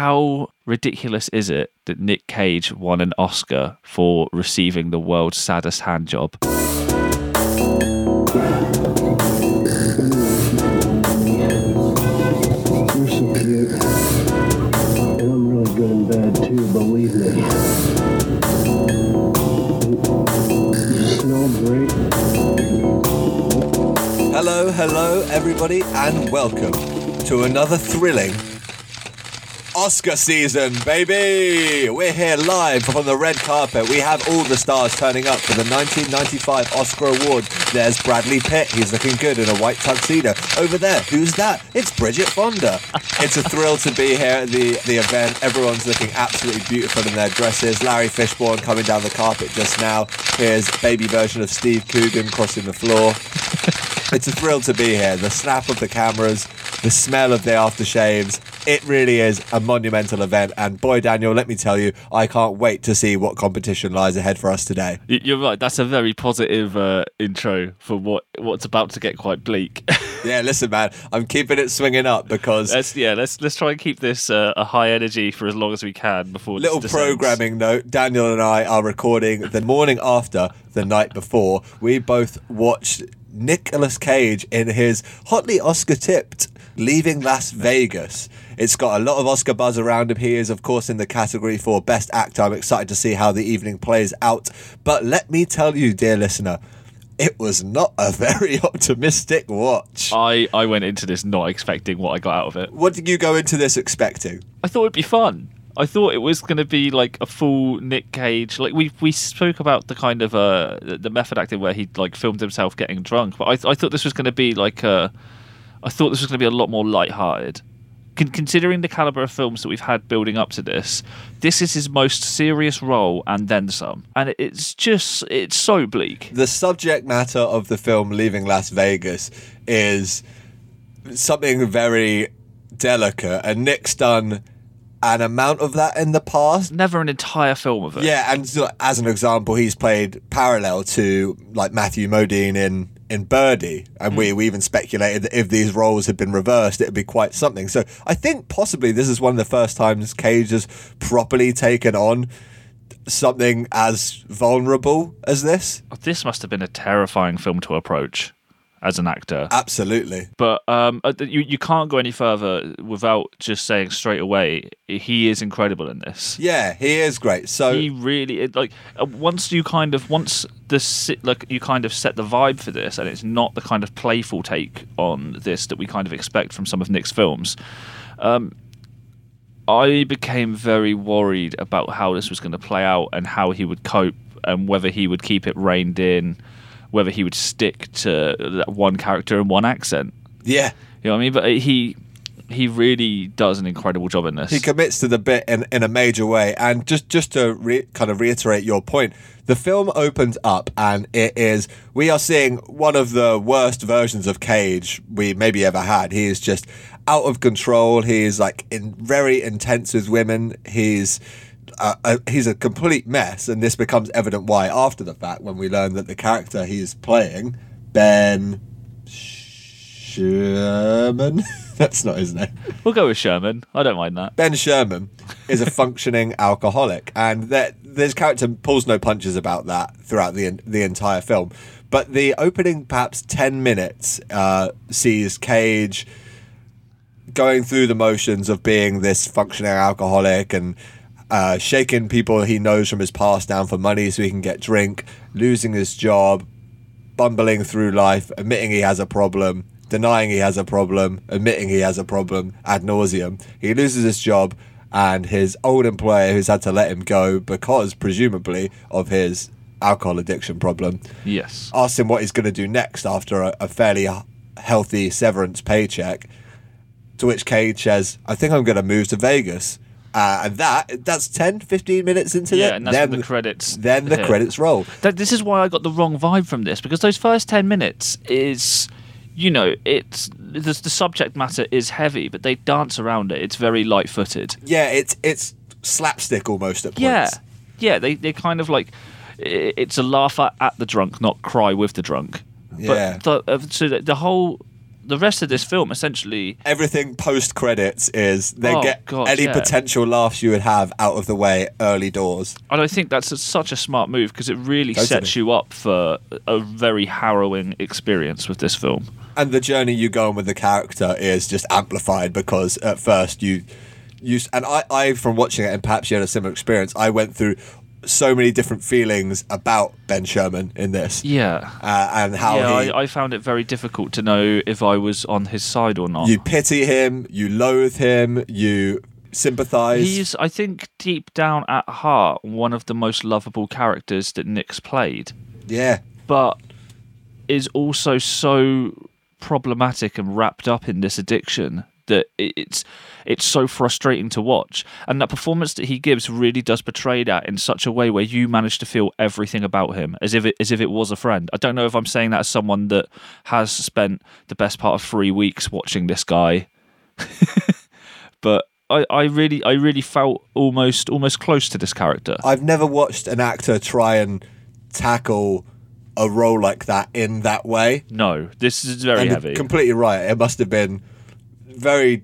how ridiculous is it that Nick Cage won an Oscar for receiving the world's saddest hand job? You're so cute. And I'm really good in bed too, believe me. You smell great. Hello, hello, everybody, and welcome to another thrilling Oscar season, baby! We're here live from the red carpet. We have all the stars turning up for the 1995 Oscar Award. There's Bradley Pitt. He's looking good in a white tuxedo. Over there, who's that? It's Bridget Fonda. it's a thrill to be here at the, the event. Everyone's looking absolutely beautiful in their dresses. Larry Fishburne coming down the carpet just now. Here's baby version of Steve Coogan crossing the floor. It's a thrill to be here. The snap of the cameras, the smell of the aftershaves. It really is a monumental event. And boy, Daniel, let me tell you, I can't wait to see what competition lies ahead for us today. You're right. That's a very positive uh, intro for what what's about to get quite bleak. Yeah, listen, man, I'm keeping it swinging up because let's yeah, let's let's try and keep this uh, a high energy for as long as we can before little programming note Daniel and I are recording the morning after the night before. We both watched Nicolas Cage in his hotly Oscar tipped Leaving Las Vegas. It's got a lot of Oscar buzz around him. He is, of course, in the category for Best Actor. I'm excited to see how the evening plays out. But let me tell you, dear listener, it was not a very optimistic watch. I I went into this not expecting what I got out of it. What did you go into this expecting? I thought it'd be fun. I thought it was going to be like a full Nick Cage. Like we we spoke about the kind of uh the method acting where he like filmed himself getting drunk, but I I thought this was going to be like uh I thought this was going to be a lot more light-hearted. Con- considering the caliber of films that we've had building up to this, this is his most serious role and then some. And it's just it's so bleak. the subject matter of the film Leaving Las Vegas is something very delicate, and Nick's done an amount of that in the past. Never an entire film of it. Yeah, and so, as an example, he's played parallel to like Matthew Modine in in Birdy, and we mm. we even speculated that if these roles had been reversed, it would be quite something. So I think possibly this is one of the first times Cage has properly taken on something as vulnerable as this. This must have been a terrifying film to approach as an actor. Absolutely. But um, uh, you you can't go any further without just saying straight away he is incredible in this. Yeah, he is great. So He really it, like uh, once you kind of once the like you kind of set the vibe for this, and it's not the kind of playful take on this that we kind of expect from some of Nick's films. Um, I became very worried about how this was going to play out and how he would cope and whether he would keep it reined in, whether he would stick to that one character and one accent. yeah, You know what I mean? But he he really does an incredible job in this. he commits to the bit in, in a major way. And just just to re- kind of reiterate your point, the film opens up and it is we are seeing one of the worst versions of Cage we maybe ever had. He is just out of control. He is like in very intense with women. He's uh, uh, he's a complete mess, and this becomes evident why after the fact when we learn that the character he's playing, Ben Sherman, that's not his name. we'll go with Sherman. I don't mind that. Ben Sherman is a functioning alcoholic, and that this character pulls no punches about that throughout the the entire film. But the opening, perhaps ten minutes, uh, sees Cage going through the motions of being this functioning alcoholic and uh, shaking people he knows from his past down for money so he can get drink, losing his job, bumbling through life, admitting he has a problem, denying he has a problem, admitting he has a problem ad nauseum. He loses his job, and his old employer, who's had to let him go because, presumably, of his alcohol addiction problem, Yes. asks him what he's going to do next after a, a fairly healthy severance paycheck. To which Cage says, I think I'm going to move to Vegas. Uh, and that that's 10, 15 minutes into Yeah, it. and that's when the credits Then the hit. credits roll. That, this is why I got the wrong vibe from this because those first 10 minutes is, you know, it's the, the subject matter is heavy, but they dance around it. It's very light footed. Yeah, it's it's slapstick almost at points. Yeah. Yeah, they, they kind of like, it's a laugh at, at the drunk, not cry with the drunk. Yeah. But the, uh, so the, the whole the rest of this film essentially Everything post credits is they Oh, get God, any yeah. potential laughs you would have out of the way early doors. And I think that's a, such a smart move because it really Totally. sets you up for a very harrowing experience with this film. and the journey you go on with the character is just amplified because at first you you and I, I from watching it and perhaps you had a similar experience i went through so many different feelings about ben sherman in this. Yeah. uh, and how yeah, he I, I found it very difficult to know if I was on his side or not. you pity him you loathe him you sympathize. He's, I think, deep down at heart, one of the most lovable characters that Nick's played, yeah. But is also so problematic and wrapped up in this addiction that it's it's so frustrating to watch. And that performance that he gives really does portray that in such a way where you manage to feel everything about him as if it as if it was a friend. I don't know if I'm saying that as someone that has spent the best part of three weeks watching this guy, but. I, I really I really felt almost almost close to this character. i've never watched an actor try and tackle a role like that in that way No, this is very and heavy. completely right. It must have been very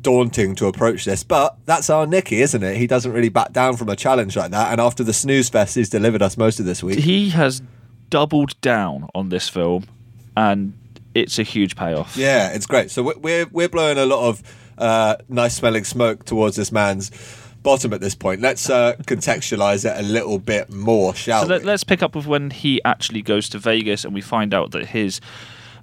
daunting to approach this, but that's our Nicky, isn't it? He doesn't really back down from a challenge like that. And after the snooze fest, he's delivered us most of this week. he has doubled down on this film, and it's a huge payoff. Yeah, it's great. So we're we're, we're blowing a lot of uh, nice smelling smoke towards this man's bottom at this point. Let's uh, contextualize it a little bit more, shall So let, we? let's pick up with when he actually goes to Vegas, and we find out that his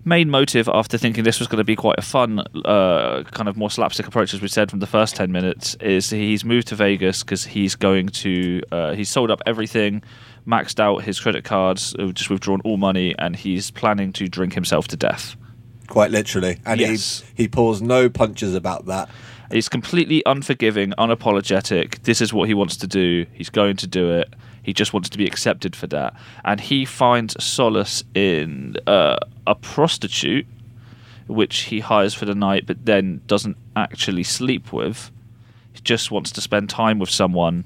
main motive, after thinking this was going to be quite a fun, uh, kind of more slapstick approach, as we said from the first ten minutes, is he's moved to Vegas because he's going to uh, he's sold up everything. Maxed out his credit cards, uh, just withdrawn all money, and he's planning to drink himself to death. Quite literally, and Yes. he he pulls no punches about that. He's completely unforgiving, unapologetic. This is what he wants to do. He's going to do it. He just wants to be accepted for that. And he finds solace in uh, a prostitute, which he hires for the night, but then doesn't actually sleep with. He just wants to spend time with someone.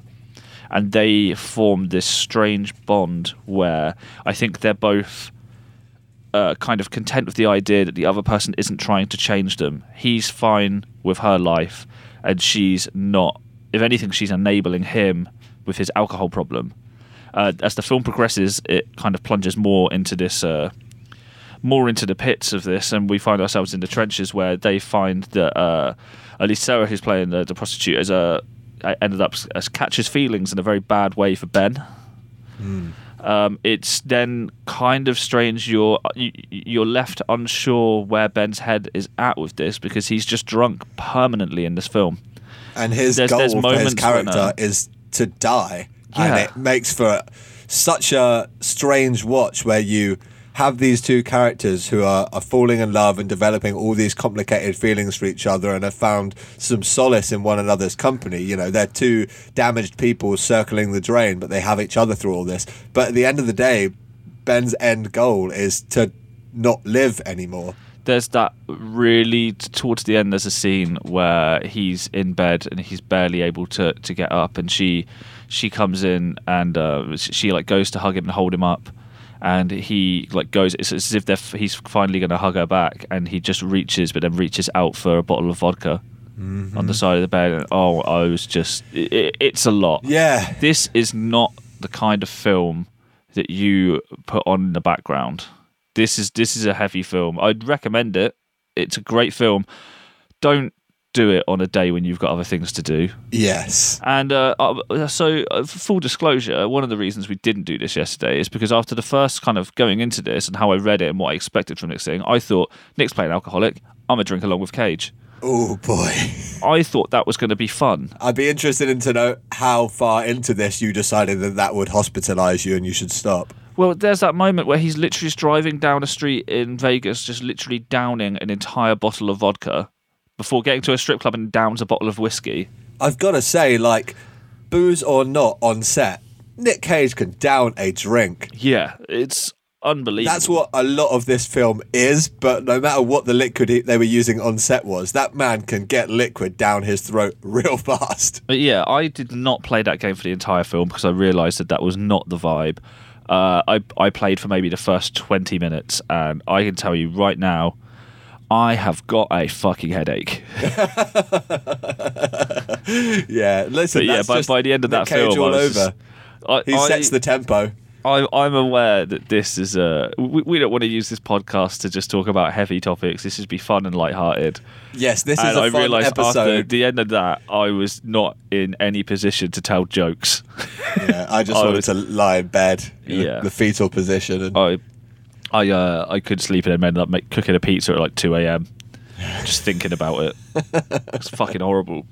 And they form this strange bond where I think they're both uh, kind of content with the idea that the other person isn't trying to change them. He's fine with her life, and she's not. If anything, she's enabling him with his alcohol problem. Uh, as the film progresses, it kind of plunges more into this, uh, more into the pits of this, and we find ourselves in the trenches where they find that uh, at least Sarah, who's playing the, the prostitute, as a ended up as catches feelings in a very bad way for Ben. Um, it's then kind of strange. You're you, you're left unsure where Ben's head is at with this because he's just drunk permanently in this film. and his There's- goal there's for his when, character uh, is to die, and it makes for such a strange watch where you have these two characters who are, are falling in love and developing all these complicated feelings for each other and have found some solace in one another's company. You know, they're two damaged people circling the drain, but they have each other through all this. But at the end of the day, Ben's end goal is to not live anymore. There's that really towards the end. There's a scene where he's in bed and he's barely able to to get up, and she she comes in and uh, she, like goes to hug him and hold him up. And he like goes. It's, as if they're, f- he's finally going to hug her back, and he just reaches, but then reaches out for a bottle of vodka on the side of the bed. And oh, I was just. It, it's a lot. Yeah. this is not the kind of film that you put on in the background. This is this is a heavy film. I'd recommend it. It's a great film. Don't do it on a day when you've got other things to do. Yes. And uh, uh, so, uh, full disclosure, one of the reasons we didn't do this yesterday is because after the first kind of going into this and how I read it and what I expected from Nick's thing, I thought Nick's playing alcoholic. I'm a drink along with Cage. Oh boy. I thought that was going to be fun. I'd be interested in to know how far into this you decided that that would hospitalize you and you should stop. Well, there's that moment where he's literally just driving down a street in Vegas, just literally downing an entire bottle of vodka before getting to a strip club and downs a bottle of whiskey. I've got to say, like, booze or not on set, Nick Cage can down a drink. Yeah, it's unbelievable. That's what a lot of this film is, but no matter what the liquid they were using on set was, that man can get liquid down his throat real fast. But yeah, I did not play that game for the entire film because I realised that that was not the vibe. Uh, I I played for maybe the first twenty minutes, and I can tell you right now, I have got a fucking headache. Yeah, listen. But yeah, by, by the end of Nick that Cage film, all over. just- I, He I- sets the tempo. I, I'm aware that this is a. We, we don't want to use this podcast to just talk about heavy topics. This should be fun and lighthearted. Yes, this is and a I fun realised after the end of that, I was not in any position to tell jokes. yeah, I just I wanted was- to lie in bed, in Yeah. the fetal position, and I, I, uh, I couldn't sleep and ended up make, cooking a pizza at like 2 a.m. Just thinking about it. It's fucking horrible.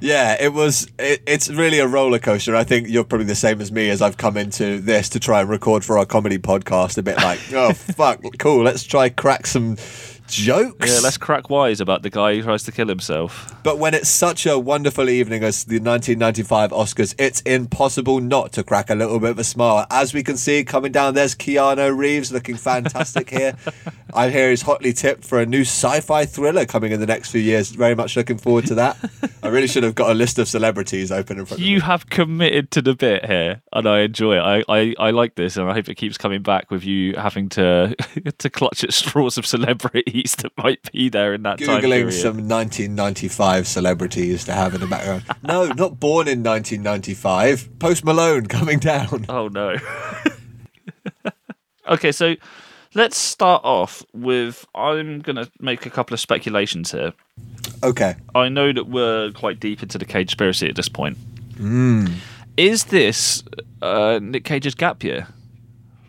Yeah, it was. It, it's really a roller coaster. I think you're probably the same as me as I've come into this to try and record for our comedy podcast. A bit like, oh fuck, cool. Let's try crack some jokes. Yeah, let's crack wise about the guy who tries to kill himself. But when it's such a wonderful evening as the 1995 Oscars, it's impossible not to crack a little bit of a smile. As we can see coming down, there's Keanu Reeves looking fantastic here. I hear he's hotly tipped for a new sci-fi thriller coming in the next few years. Very much looking forward to that. I really should have got a list of celebrities open in front of You have committed to the bit here, and I enjoy it. I, I, I like this, and I hope it keeps coming back with you having to to clutch at straws of celebrities that might be there in that time Googling some 1995 celebrities to have in the background. no, not born in 1995. Post Malone coming down. Oh no. okay, so let's start off with I'm going to make a couple of speculations here. Okay. I know that we're quite deep into the Cage conspiracy at this point. Hmm. Is this uh, Nick Cage's gap year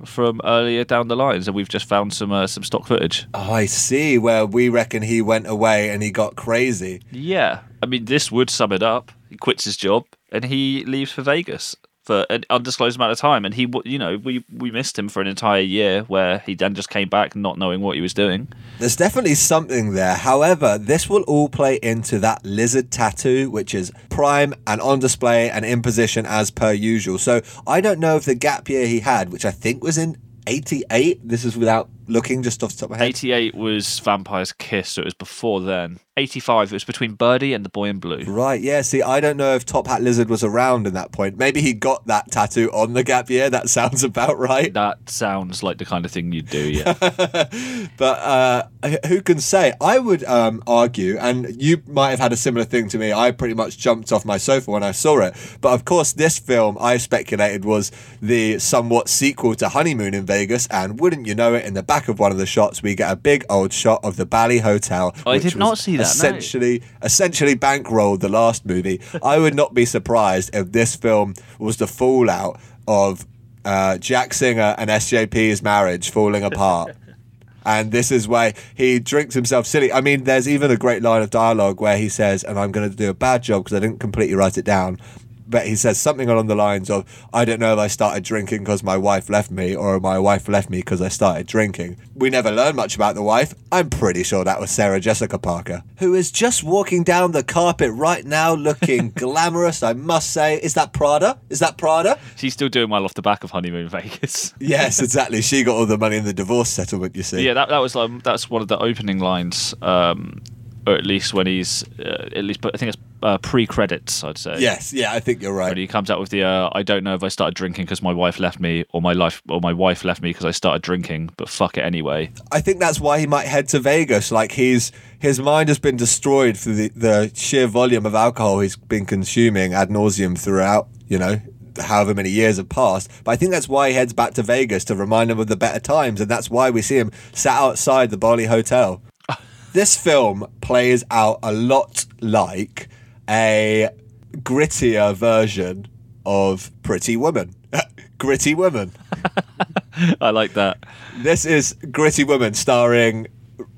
from earlier down the lines, and we've just found some uh, some stock footage? Oh, I see. Where we reckon he went away and he got crazy. Yeah, I mean this would sum it up. He quits his job and he leaves for Vegas for an undisclosed amount of time, and he, you know, we we missed him for an entire year, where he then just came back not knowing what he was doing. There's definitely something there. However, this will all play into that lizard tattoo, which is prime and on display and in position as per usual. So I don't know if the gap year he had, which I think was in 88, this is without looking just off the top of my head. 88 was Vampire's Kiss, so it was before then. 85, it was between Birdy and The Boy in Blue. Right, yeah. See, I don't know if Top Hat Lizard was around in that point. Maybe he got that tattoo on the gap year. That sounds about right. That sounds like the kind of thing you'd do, yeah. But uh, who can say? I would um, argue, and you might have had a similar thing to me. I pretty much jumped off my sofa when I saw it. But of course, this film I speculated was the somewhat sequel to Honeymoon in Vegas. And wouldn't you know it, in the back of one of the shots, we get a big old shot of the Bally Hotel. I which did not see that, no. Essentially, essentially bankrolled the last movie. I would not be surprised if this film was the fallout of uh, Jack Singer and SJP's marriage falling apart. And this is why he drinks himself silly. I mean, there's even a great line of dialogue where he says, and I'm going to do a bad job because I didn't completely write it down. But he says something along the lines of, I don't know if I started drinking because my wife left me or my wife left me because I started drinking. We never learn much about the wife. I'm pretty sure that was Sarah Jessica Parker, who is just walking down the carpet right now looking glamorous, I must say. Is that Prada? Is that Prada? She's still doing well off the back of Honeymoon Vegas. Yes, exactly. She got all the money in the divorce settlement, you see. yeah, that, that was like, that's one of the opening lines, um, or at least when he's, uh, at least, But I think it's uh, pre-credits, I'd say. Yes, yeah, I think you're right. when he comes out with the uh, I don't know if I started drinking because my wife left me or my life or my wife left me because I started drinking, but fuck it anyway. I think that's why he might head to Vegas. Like he's his mind has been destroyed for the, the sheer volume of alcohol he's been consuming ad nauseum throughout. You know, however many years have passed. But I think that's why he heads back to Vegas to remind him of the better times, and that's why we see him sat outside the Bally Hotel. This film plays out a lot like a grittier version of Pretty Woman. Gritty Woman. I like that. This is Gritty Woman starring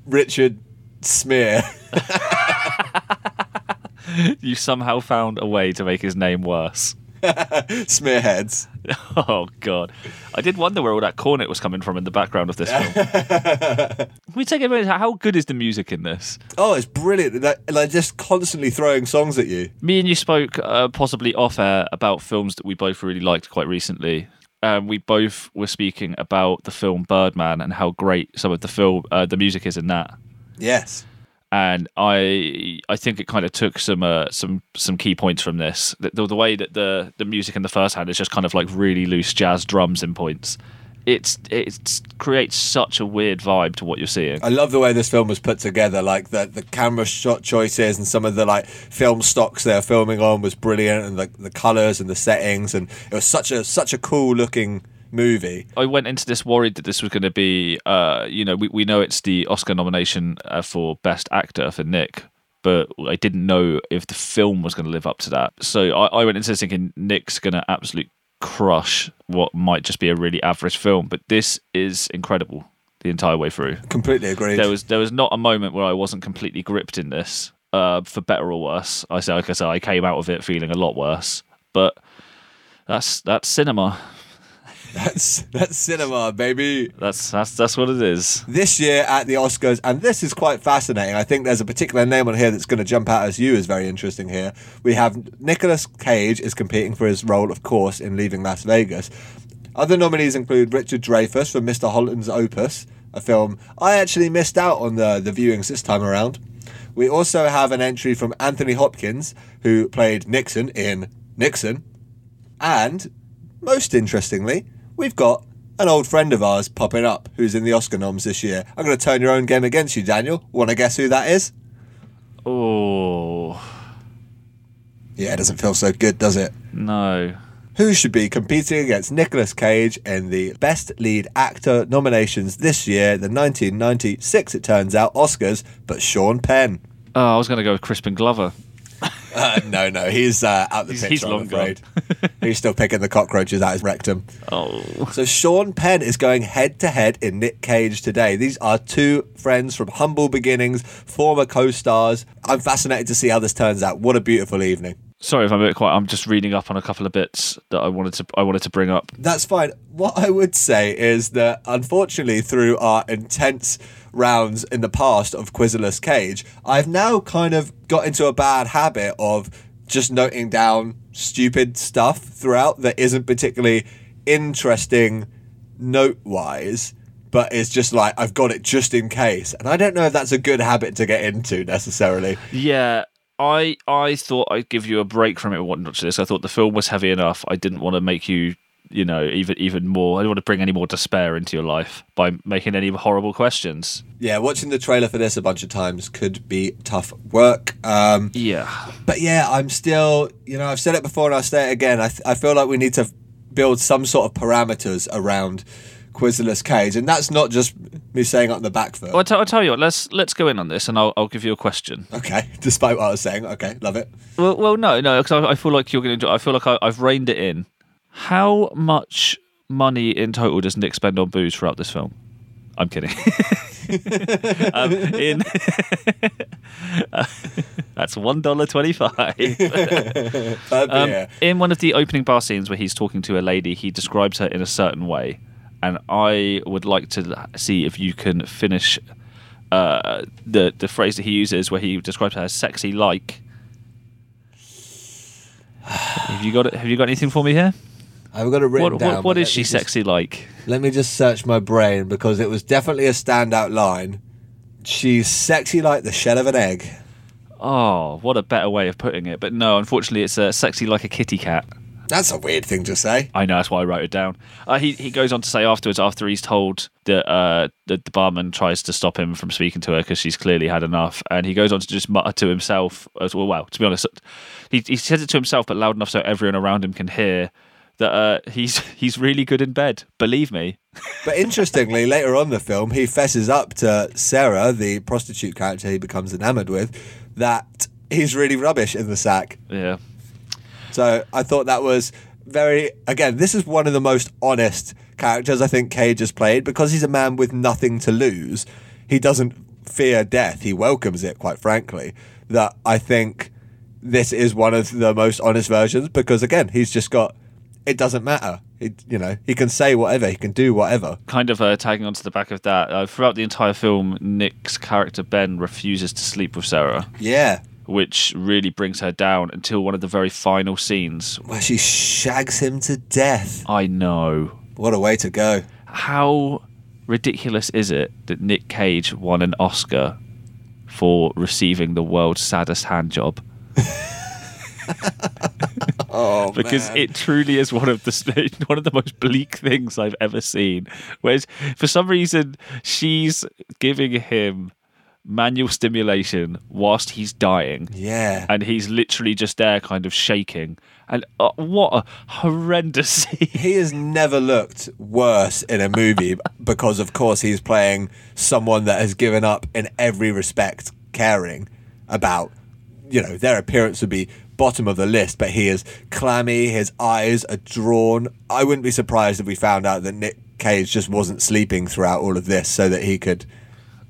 Richard Smear. You somehow found a way to make his name worse. Smearheads. Oh god, I did wonder where all that cornet was coming from in the background of this film. Can we take a minute? How good is the music in this? Oh, it's brilliant. Like, like just constantly throwing songs at you. Me and you spoke uh, possibly off air about films that we both really liked quite recently. Um, we both were speaking about the film Birdman and how great some of the film, uh, the music is in that. Yes. and I I think it kind of took some uh, some some key points from this. The, the, the way that the the music in the first hand is just kind of like really loose jazz drums in points it's it creates such a weird vibe to what you're seeing. I love the way this film was put together. Like the the camera shot choices and some of the like film stocks they're filming on was brilliant, and the the colors and the settings, and it was such a such a cool looking movie. I went into this worried that this was going to be, uh, you know, we, we know it's the Oscar nomination uh, for Best Actor for Nick, but I didn't know if the film was going to live up to that. So I, I went into this thinking Nick's going to absolutely crush what might just be a really average film, but this is incredible the entire way through. Completely agreed. There was there was not a moment where I wasn't completely gripped in this, uh, for better or worse. I say, like I said, I came out of it feeling a lot worse, but that's that's cinema. That's that's cinema, baby. That's that's that's what it is. This year at the Oscars, and this is quite fascinating. I think there's a particular name on here that's going to jump out as you is very interesting. Here we have Nicolas Cage is competing for his role, of course, in Leaving Las Vegas. Other nominees include Richard Dreyfuss for Mr. Holland's Opus, a film I actually missed out on the the viewings this time around. We also have an entry from Anthony Hopkins, who played Nixon in Nixon, and most interestingly, we've got an old friend of ours popping up who's in the Oscar noms this year. I'm going to turn your own game against you, Daniel. Want to guess who that is? Oh Yeah, it doesn't feel so good, does it? no. Who should be competing against Nicolas Cage in the Best Lead Actor nominations this year, the 1996, it turns out, Oscars, but Sean Penn. Oh, I was going to go with Crispin Glover. Uh, no, no, he's uh, out the He's- picture, he's I'm long afraid. he's still picking the cockroaches out his rectum. Oh, So Sean Penn is going head to head in Nick Cage today. These are two friends from humble beginnings, former co-stars. I'm fascinated to see how this turns out. What a beautiful evening. sorry if I'm a bit quiet. I'm just reading up on a couple of bits that I wanted to I wanted to bring up. That's fine. What I would say is that unfortunately, through our intense rounds in the past of Quizzilis Cage, I've now kind of got into a bad habit of just noting down stupid stuff throughout that isn't particularly interesting note wise. But it's just like I've got it just in case, and I don't know if that's a good habit to get into necessarily. Yeah, I I thought I'd give you a break from it to this. I thought the film was heavy enough. I didn't want to make you, you know, even even more. I don't want to bring any more despair into your life by making any horrible questions. Yeah, watching the trailer for this a bunch of times could be tough work. Um, Yeah, but yeah, I'm still, you know, I've said it before and I'll say it again. I, th- I feel like we need to build some sort of parameters around Quizzilis Cage, and that's not just me saying up in the back foot. well, I'll, t- I'll tell you what. Let's let's go in on this, and I'll I'll give you a question. Okay, despite what I was saying. Okay, love it. Well, well, no, no, because I, I feel like you're going to. I feel like I, I've reined it in. How much money in total does Nick spend on booze throughout this film? I'm kidding. um, in that's one dollar twenty-five. Um. In one of the opening bar scenes where he's talking to a lady, he describes her in a certain way, and I would like to see if you can finish uh, the the phrase that he uses where he describes her as sexy like. have you got it? Have you got anything for me here? I've got it written What, down. what, what is she me just- sexy like? Let me just search my brain because it was definitely a standout line. She's sexy like the shell of an egg. Oh, what a better way of putting it. But no, unfortunately, it's uh, sexy like a kitty cat. That's a weird thing to say. I know that's why I wrote it down. Uh, he he goes on to say afterwards, after he's told that uh, that the barman tries to stop him from speaking to her because she's clearly had enough, and he goes on to just mutter to himself as well. Well, to be honest, he he says it to himself, but loud enough so everyone around him can hear that uh, he's he's really good in bed. Believe me. But interestingly, later on in the film, he fesses up to Sarah, the prostitute character he becomes enamored with, that he's really rubbish in the sack. Yeah. So I thought that was very, again, this is one of the most honest characters I think Cage has played because he's a man with nothing to lose. He doesn't fear death, he welcomes it, quite frankly. That I think this is one of the most honest versions because, again, he's just got, it doesn't matter. It, you know, he can say whatever, he can do whatever. Kind of uh, tagging onto the back of that, uh, throughout the entire film, Nick's character Ben refuses to sleep with Sarah, Yeah. which really brings her down until one of the very final scenes. Where she shags him to death. I know. What a way to go. How ridiculous is it that Nick Cage won an Oscar for receiving the world's saddest hand job? Oh because man. it truly is one of the one of the most bleak things I've ever seen. Whereas for some reason she's giving him manual stimulation whilst he's dying. Yeah. And he's literally just there, kind of shaking. And uh, what a horrendous scene! he has never looked worse in a movie because, of course, he's playing someone that has given up in every respect caring about, you know, their appearance would be bottom of the list, but he is clammy, his eyes are drawn. I wouldn't be surprised if we found out that Nick Cage just wasn't sleeping throughout all of this so that he could.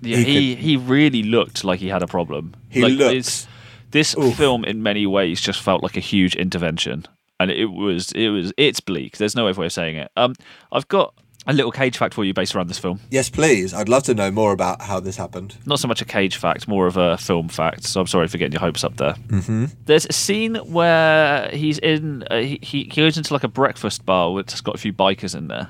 Yeah, He he he, really looked like he had a problem. He like, looks- This film, in many ways, just felt like a huge intervention, and it was it was it's bleak. There's no other way of saying it. Um, I've got a little cage fact for you based around this film. Yes, please. I'd love to know more about how this happened. Not so much a cage fact, more of a film fact. So I'm sorry for getting your hopes up there. Mm-hmm. There's a scene where he's in. Uh, he he goes into like a breakfast bar with it's got a few bikers in there.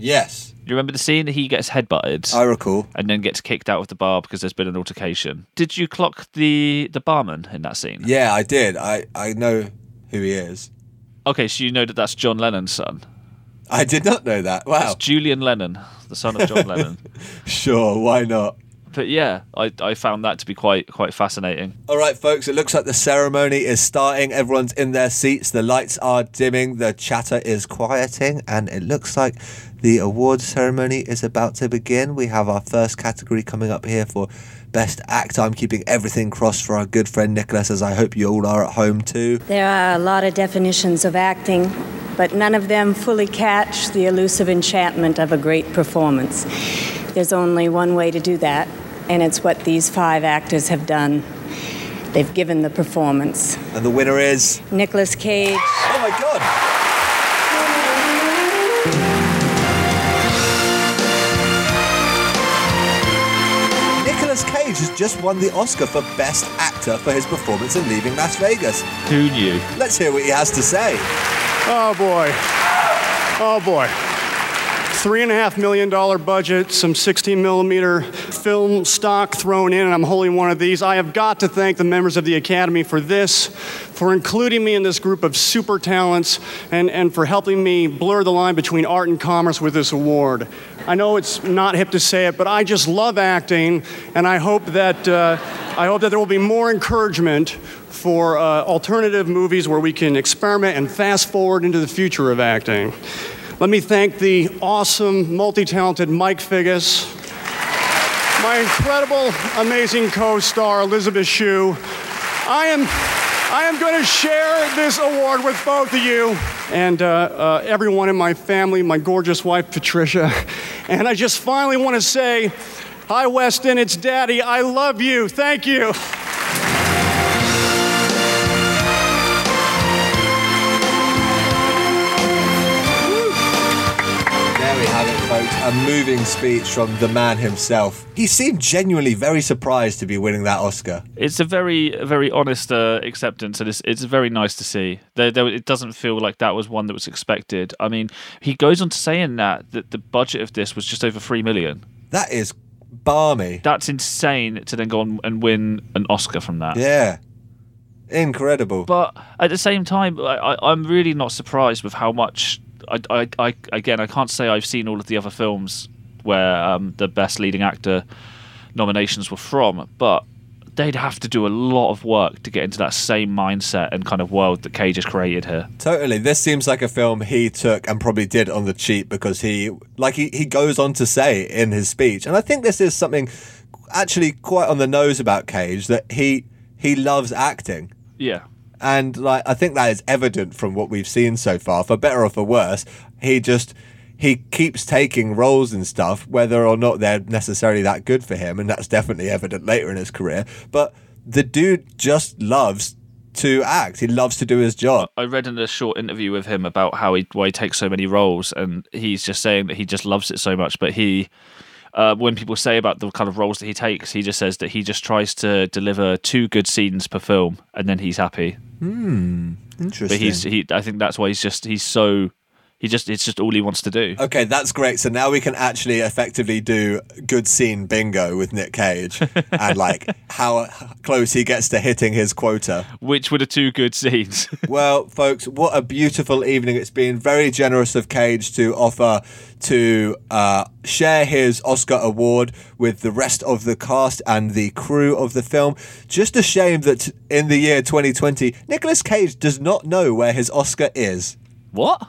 Yes, You remember the scene? He gets headbutted. I recall. and then gets kicked out of the bar because there's been an altercation. Did you clock the the barman in that scene? Yeah, I did. I, I know who he is. Okay, so you know that that's John Lennon's son. I did not know that. Wow. It's Julian Lennon, the son of John Lennon. Sure, why not? But yeah, I, I found that to be quite quite fascinating. All right, folks, it looks like the ceremony is starting. Everyone's in their seats. The lights are dimming. The chatter is quieting. And it looks like the awards ceremony is about to begin. We have our first category coming up here for Best Actor. I'm keeping everything crossed for our good friend Nicholas, as I hope you all are at home too. There are a lot of definitions of acting, but none of them fully catch the elusive enchantment of a great performance. There's only one way to do that, and it's what these five actors have done. They've given the performance. And the winner is. Nicolas Cage, Oh my God! Nicolas Cage has just won the Oscar for Best Actor for his performance in Leaving Las Vegas. Who knew? Let's hear what he has to say. Oh boy. Oh boy. Three and a half million dollar budget, some 16 millimeter film stock thrown in, and I'm holding one of these. I have got to thank the members of the Academy for this, for including me in this group of super talents, and, and for helping me blur the line between art and commerce with this award. I know it's not hip to say it, but I just love acting, and I hope that, uh, I hope that there will be more encouragement for uh, alternative movies where we can experiment and fast forward into the future of acting. Let me thank the awesome, multi talented Mike Figgis, my incredible, amazing co star, Elizabeth Shue. I am. I am going to share this award with both of you and uh, uh, everyone in my family, my gorgeous wife, Patricia. And I just finally want to say, Hi, Weston, it's Daddy. I love you. Thank you. A moving speech from the man himself. He seemed genuinely very surprised to be winning that Oscar. It's a very very honest uh, acceptance, and it's it's very nice to see. There, there, it doesn't feel like that was one that was expected. I mean, he goes on to say in that that the budget of this was just over three million. That is barmy. That's insane to then go on and win an Oscar from that. Yeah. Incredible. But at the same time, I, I, I'm really not surprised with how much. I, I, I, again, I can't say I've seen all of the other films where um, the best leading actor nominations were from, but they'd have to do a lot of work to get into that same mindset and kind of world that Cage has created here. Totally. This seems like a film he took and probably did on the cheap because he, like he, he goes on to say in his speech, and I think this is something actually quite on the nose about Cage that he he loves acting. Yeah. And like I think that is evident from what we've seen so far, for better or for worse. He just he keeps taking roles and stuff, whether or not they're necessarily that good for him, and that's definitely evident later in his career. But the dude just loves to act. He loves to do his job. I read in a short interview with him about how he why he takes so many roles, and he's just saying that he just loves it so much. But he, uh, when people say about the kind of roles that he takes, he just says that he just tries to deliver two good scenes per film, and then he's happy. Hmm. Interesting. But he's he. I think that's why he's just he's so He just it's just all he wants to do. Okay, that's great. So now we can actually effectively do good scene bingo with Nick Cage and like how close he gets to hitting his quota. Which were the two good scenes? Well, folks, what a beautiful evening it's been. Very generous of Cage to offer to uh, share his Oscar award with the rest of the cast and the crew of the film. Just a shame that in the year 2020, Nicolas Cage does not know where his Oscar is. what?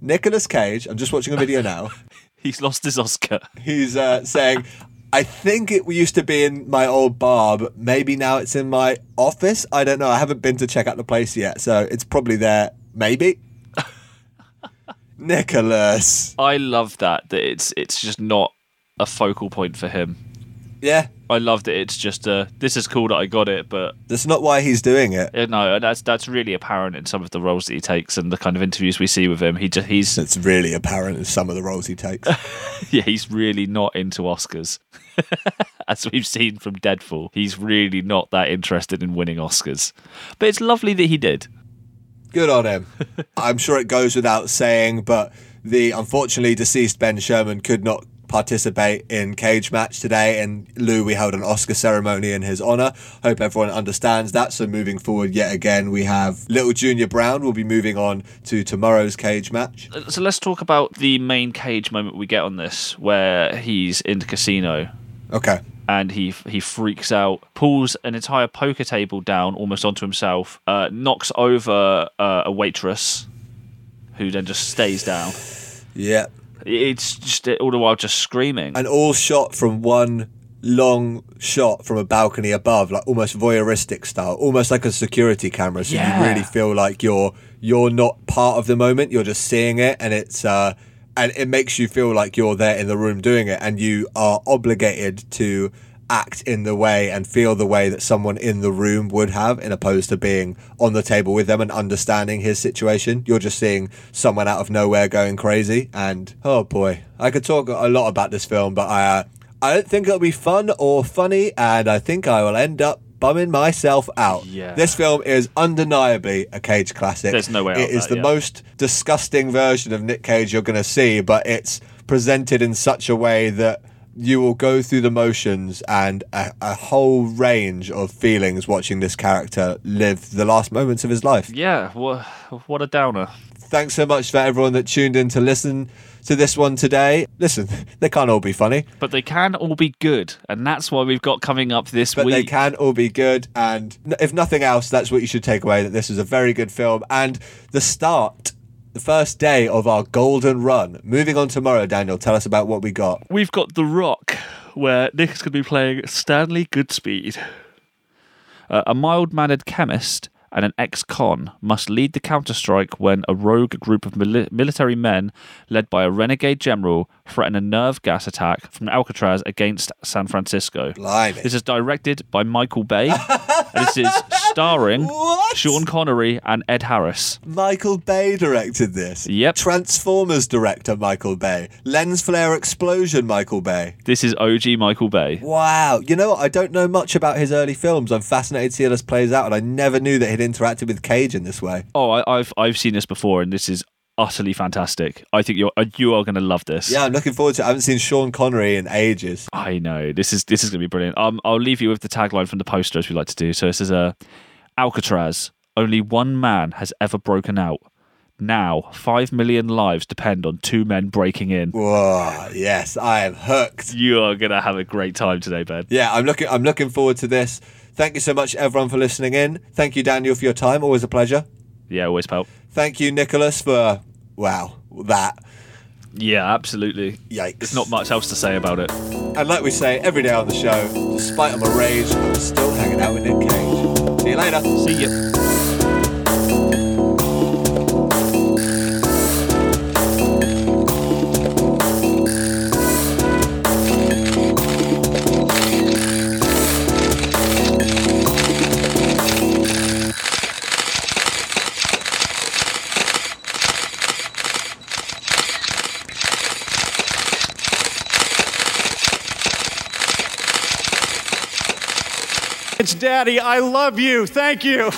Nicolas Cage, I'm just watching a video now. He's lost his Oscar. He's uh, saying, I think it used to be in my old bar, but maybe now it's in my office. I don't know. I haven't been to check out the place yet, so it's probably there. Maybe. Nicholas. I love that that it's it's just not a focal point for him. Yeah, I love that it's just uh this is cool that I got it, but that's not why he's doing it. no, that's that's really apparent in some of the roles that he takes and the kind of interviews we see with him. He just he's It's really apparent in some of the roles he takes. yeah, he's really not into Oscars. As we've seen from Deadfall, he's really not that interested in winning Oscars. But it's lovely that he did. Good on him. I'm sure it goes without saying, but the unfortunately deceased Ben Sherman could not participate in Cage Match today. And Lou, we held an Oscar ceremony in his honor. Hope everyone understands that. So moving forward, yet again, we have Little Junior Brown will be moving on to tomorrow's Cage Match. So let's talk about the main cage moment we get on this, where he's in the casino Okay. and he he freaks out, pulls an entire poker table down almost onto himself, uh, knocks over uh, a waitress, who then just stays down. Yeah. It's just all the while just screaming. And all shot from one long shot from a balcony above, like almost voyeuristic style, almost like a security camera. So Yeah. you really feel like you're you're not part of the moment. You're just seeing it, and it's uh, and it makes you feel like you're there in the room doing it, and you are obligated to act in the way and feel the way that someone in the room would have, in opposed to being on the table with them and understanding his situation. You're just seeing someone out of nowhere going crazy, and oh boy, I could talk a lot about this film, but I. Uh, I don't think it'll be fun or funny, and I think I will end up bumming myself out. Yeah. This film is undeniably a Cage classic. There's no way It is that, the yeah. most disgusting version of Nick Cage you're going to see, but it's presented in such a way that you will go through the motions and a, a whole range of feelings watching this character live the last moments of his life. yeah, what what a downer. Thanks so much for everyone that tuned in to listen to this one today. Listen, they can't all be funny. But they can all be good, and that's why we've got coming up this but week. they can all be good. And if nothing else, that's what you should take away that this is a very good film and the start, the first day of our golden run. Moving on tomorrow, Daniel, tell us about what we got. We've got The Rock, where Nick's going to be playing Stanley Goodspeed. Uh, a mild mannered chemist and an ex con must lead the counterstrike when a rogue group of mili- military men, led by a renegade general, threaten a nerve gas attack from Alcatraz against San Francisco. Blimey. This is directed by Michael Bay. and this is starring What? Sean Connery and Ed Harris. Michael Bay directed this. Yep. Transformers director Michael Bay. Lens flare explosion Michael Bay. This is OG Michael Bay. Wow. You know what? I don't know much about his early films. I'm fascinated to see how this plays out, and I never knew that he'd interacted with Cage in this way. Oh, I, I've I've seen this before, and this is utterly fantastic. I think you're uh, you are going to love this. Yeah, I'm looking forward to it. I haven't seen Sean Connery in ages. I know this is this is going to be brilliant. Um, I'll leave you with the tagline from the poster as we like to do. So this is a Alcatraz. Only one man has ever broken out. Now, five million lives depend on two men breaking in. Whoa, yes, I am hooked. You are going to have a great time today, Ben. Yeah, I'm looking. I'm looking forward to this. Thank you so much, everyone, for listening in. Thank you, Daniel, for your time. Always a pleasure. Yeah, always pal. Thank you, Nicholas, for wow that. Yeah, absolutely. Yikes! There's not much else to say about it. And like we say every day on the show, despite my rage, I'm still hanging out with Nick Cage. See you later. See you. Daddy. I love you. Thank you.